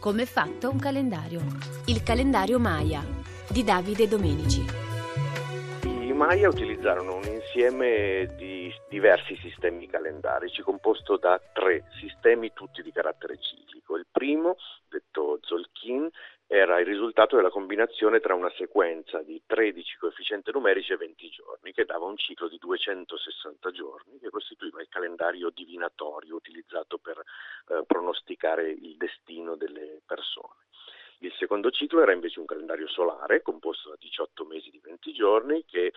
Come è fatto un calendario? Il calendario Maya di Davide Domenici. I Maya utilizzarono un insieme di diversi sistemi calendarici composto da tre sistemi tutti di carattere ciclico. Il primo, detto Zolkin, era il risultato della combinazione tra una sequenza di 13 coefficienti numerici e 20 giorni, che dava un ciclo di 260 giorni, che costituiva il calendario divinatorio utilizzato per eh, pronosticare il destino delle persone. Il secondo ciclo era invece un calendario solare composto da 18 mesi di 20 giorni che eh,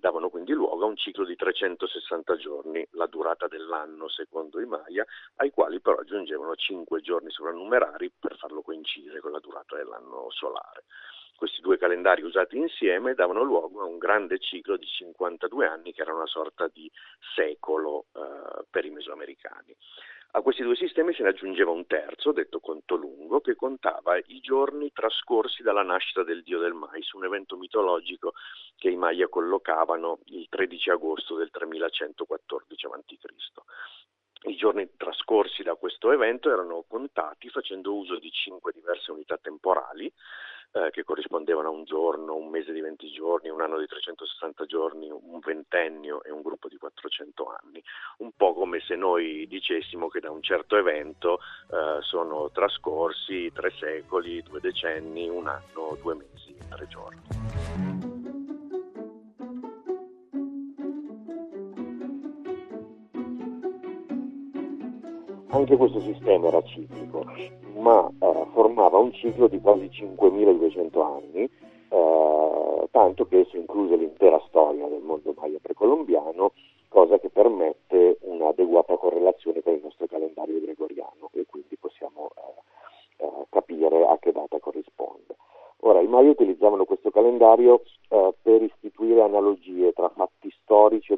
davano quindi luogo a un ciclo di 360 giorni, la durata dell'anno secondo i Maya, ai quali però aggiungevano 5 giorni sovrannumerari per farlo coincidere con la durata dell'anno solare. Questi due calendari usati insieme davano luogo a un grande ciclo di 52 anni che era una sorta di secolo eh, per i mesoamericani. A questi due sistemi se ne aggiungeva un terzo, detto conto lungo, che contava i giorni trascorsi dalla nascita del dio del mais, un evento mitologico che i Maya collocavano il 13 agosto del 3114 a.C. I giorni trascorsi da questo evento erano contati facendo uso di cinque diverse unità temporali eh, che corrispondevano a un giorno, un mese di 20 giorni, un anno di 360 giorni, un ventennio e un gruppo di 400 anni. Un po' come se noi dicessimo che da un certo evento eh, sono trascorsi tre secoli, due decenni, un anno, due mesi, tre giorni. Anche questo sistema era ciclico, ma eh, formava un ciclo di quasi 5200 anni, eh, tanto che esso incluse l'intera storia del mondo maya precolombiano, cosa che permette un'adeguata correlazione con il nostro calendario gregoriano e quindi possiamo eh, eh capire a che data corrisponde. Ora, i Maya utilizzavano questo calendario eh, per istituire analogie tra fatti storici ed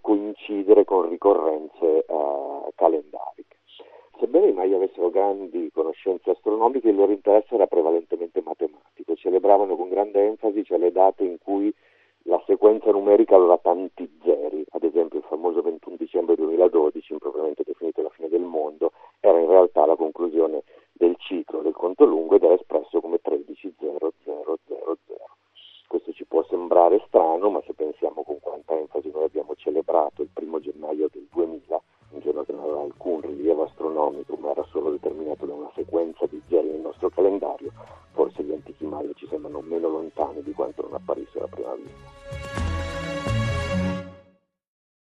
coincidere con ricorrenze eh, calendariche. Sebbene i Maya avessero grandi conoscenze astronomiche, il loro interesse era prevalentemente matematico, celebravano con grande enfasi cioè le date in cui la sequenza numerica aveva tanti zeri, ad esempio il famoso 21 dicembre 2012, impropriamente definito la fine del mondo, era in realtà la conclusione del ciclo del conto lungo ed era espresso come 13.0000. celebrato il primo gennaio del 2000, un giorno che non aveva alcun rilievo astronomico, ma era solo determinato da una sequenza di zeri nel nostro calendario, forse gli antichi Maya ci sembrano meno lontani di quanto non apparisse la prima vista.